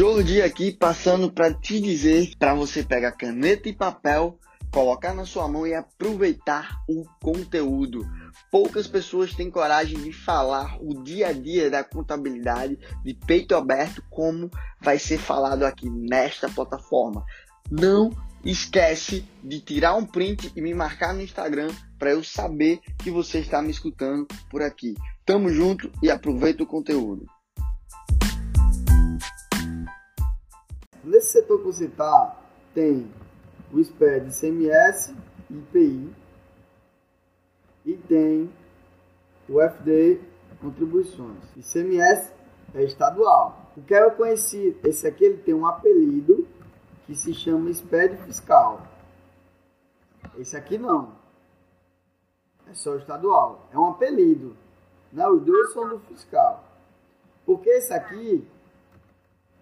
Jordi aqui passando para te dizer para você pegar caneta e papel, colocar na sua mão e aproveitar o conteúdo. Poucas pessoas têm coragem de falar o dia a dia da contabilidade de peito aberto como vai ser falado aqui nesta plataforma. Não esquece de tirar um print e me marcar no Instagram para eu saber que você está me escutando por aqui. Tamo junto e aproveita o conteúdo. Nesse setor que você está, tem o SPED CMS e IPI e tem o FD contribuições. ICMS é estadual. O que eu conheci, esse aqui ele tem um apelido que se chama SPED fiscal. Esse aqui não. É só estadual. É um apelido. Né? Os dois são do fiscal. Porque esse aqui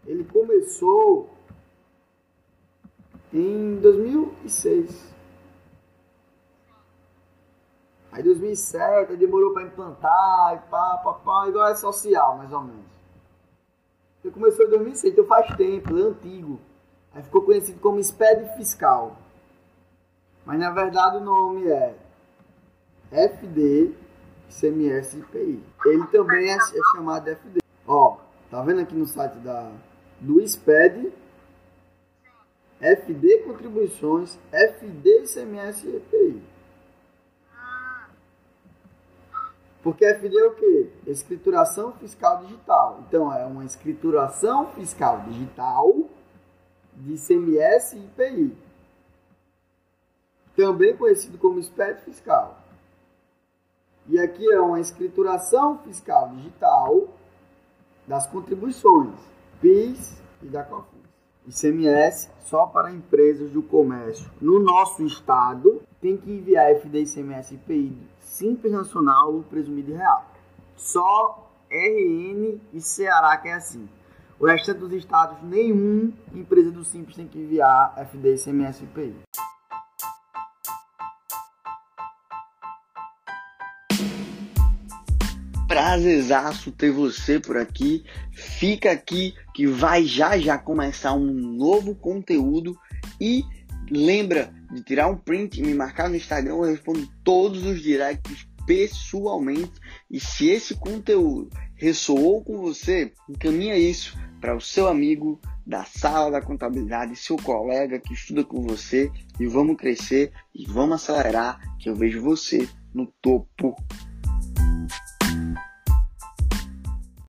ele começou em 2006. Aí 2007 demorou para implantar e pá, pá, pá, igual é social, mais ou menos. Ele começou em 2006, então faz tempo, é antigo. Aí ficou conhecido como SPED Fiscal. Mas na verdade o nome é FD CMS IPI. Ele também é, é chamado FD. Tá vendo aqui no site da, do SPED, FD Contribuições, FD ICMS e EPI. Porque FD é o quê? Escrituração fiscal digital. Então, é uma escrituração fiscal digital de ICMS e IPI. Também conhecido como SPED fiscal. E aqui é uma escrituração fiscal digital das contribuições PIS e da COFINS. ICMS só para empresas do comércio. No nosso estado, tem que enviar FD, ICMS e IPI Simples Nacional ou Presumido Real. Só RN e Ceará que é assim. O restante dos estados, nenhum empresa do Simples tem que enviar FD, ICMS e IPI. Prazerzaço ter você por aqui. Fica aqui que vai já já começar um novo conteúdo e lembra de tirar um print e me marcar no Instagram, eu respondo todos os directs pessoalmente. E se esse conteúdo ressoou com você, encaminha isso para o seu amigo da sala da contabilidade, seu colega que estuda com você e vamos crescer e vamos acelerar que eu vejo você no topo.